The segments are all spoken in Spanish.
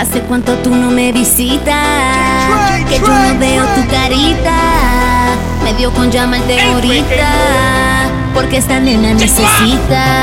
Hace cuánto tú no me visitas, que yo no veo tu carita. Me dio con llamarte ahorita, porque esta nena necesita.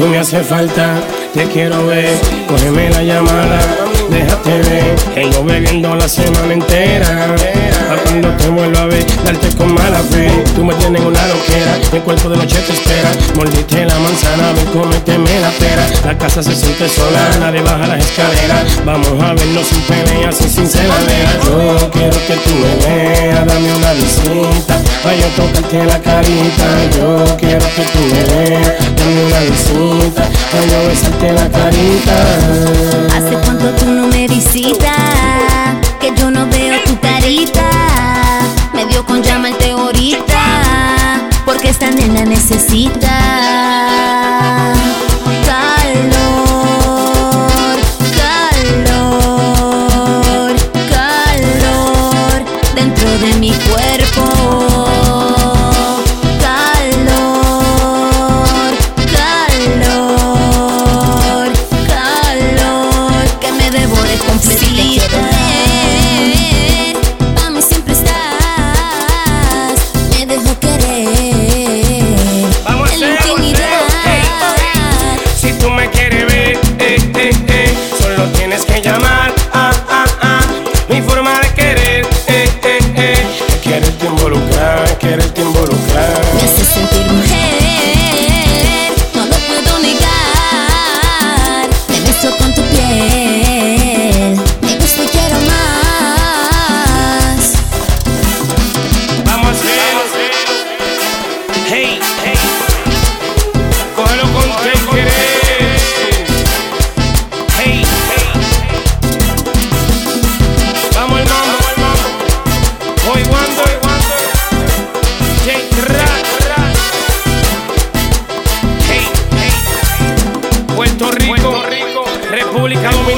Tú me hace falta, te quiero ver, cógeme la llamada, déjate ver, yo bebiendo la semana entera. A cuando te vuelvo a ver, darte con mala fe. Tú me tienes una loquera, mi cuerpo de noche te espera. Mordiste la manzana, ven, cométeme la pera. La casa se siente sola, nadie baja las escaleras. Vamos a vernos sin peleas sin sinceridad. Yo quiero que tú me veas, dame una visita. Para yo tocarte la carita, yo quiero que tú me dame una visita yo besarte la carita. Hace cuánto tú publicado